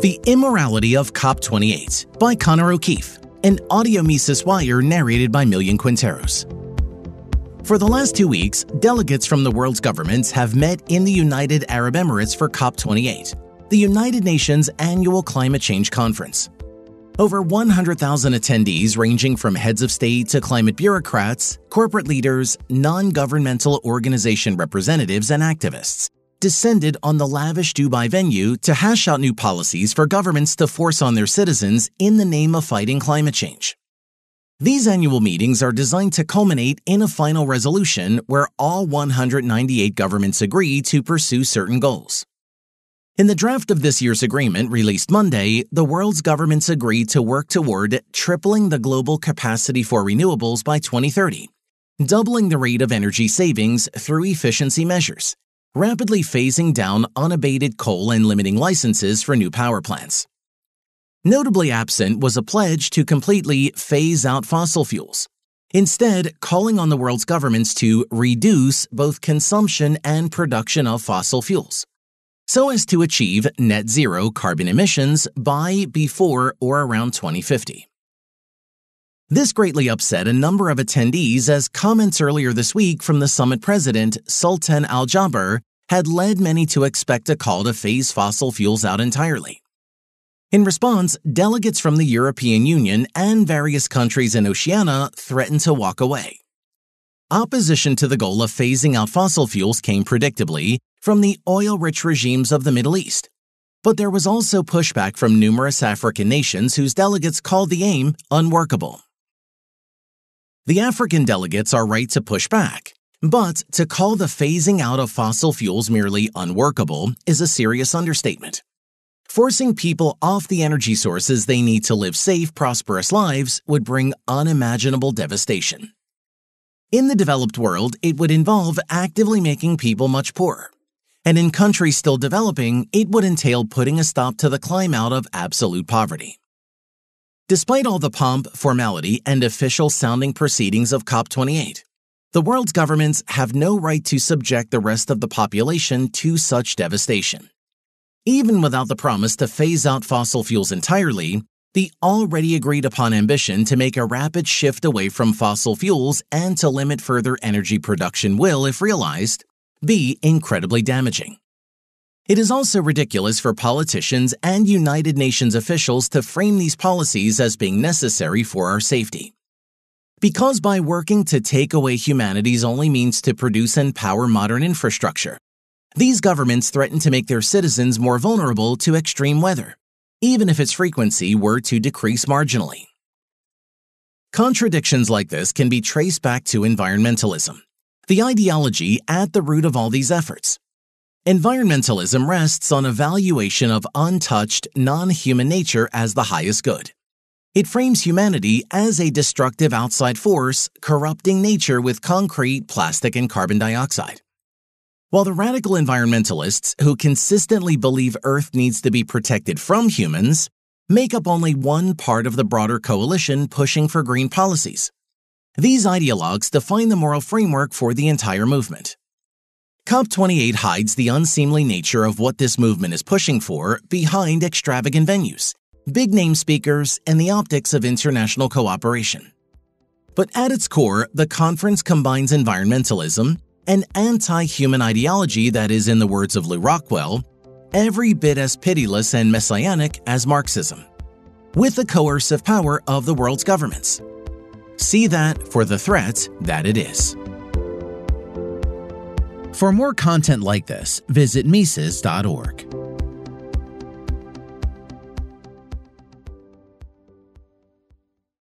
The Immorality of COP28 by Connor O'Keeffe, an audio Mises Wire narrated by Millian Quinteros. For the last two weeks, delegates from the world's governments have met in the United Arab Emirates for COP28, the United Nations annual climate change conference. Over 100,000 attendees, ranging from heads of state to climate bureaucrats, corporate leaders, non governmental organization representatives, and activists, descended on the lavish Dubai venue to hash out new policies for governments to force on their citizens in the name of fighting climate change. These annual meetings are designed to culminate in a final resolution where all 198 governments agree to pursue certain goals. In the draft of this year's agreement released Monday, the world's governments agreed to work toward tripling the global capacity for renewables by 2030, doubling the rate of energy savings through efficiency measures, rapidly phasing down unabated coal and limiting licenses for new power plants. Notably absent was a pledge to completely phase out fossil fuels, instead, calling on the world's governments to reduce both consumption and production of fossil fuels, so as to achieve net zero carbon emissions by, before, or around 2050. This greatly upset a number of attendees as comments earlier this week from the summit president, Sultan Al Jaber, had led many to expect a call to phase fossil fuels out entirely. In response, delegates from the European Union and various countries in Oceania threatened to walk away. Opposition to the goal of phasing out fossil fuels came predictably from the oil rich regimes of the Middle East. But there was also pushback from numerous African nations whose delegates called the aim unworkable. The African delegates are right to push back, but to call the phasing out of fossil fuels merely unworkable is a serious understatement. Forcing people off the energy sources they need to live safe, prosperous lives would bring unimaginable devastation. In the developed world, it would involve actively making people much poorer. And in countries still developing, it would entail putting a stop to the climb out of absolute poverty. Despite all the pomp, formality, and official sounding proceedings of COP28, the world's governments have no right to subject the rest of the population to such devastation. Even without the promise to phase out fossil fuels entirely, the already agreed upon ambition to make a rapid shift away from fossil fuels and to limit further energy production will, if realized, be incredibly damaging. It is also ridiculous for politicians and United Nations officials to frame these policies as being necessary for our safety. Because by working to take away humanity's only means to produce and power modern infrastructure, these governments threaten to make their citizens more vulnerable to extreme weather, even if its frequency were to decrease marginally. Contradictions like this can be traced back to environmentalism, the ideology at the root of all these efforts. Environmentalism rests on a valuation of untouched, non human nature as the highest good. It frames humanity as a destructive outside force, corrupting nature with concrete, plastic, and carbon dioxide. While the radical environmentalists, who consistently believe Earth needs to be protected from humans, make up only one part of the broader coalition pushing for green policies. These ideologues define the moral framework for the entire movement. COP28 hides the unseemly nature of what this movement is pushing for behind extravagant venues, big name speakers, and the optics of international cooperation. But at its core, the conference combines environmentalism, an anti human ideology that is, in the words of Lew Rockwell, every bit as pitiless and messianic as Marxism, with the coercive power of the world's governments. See that for the threat that it is. For more content like this, visit Mises.org.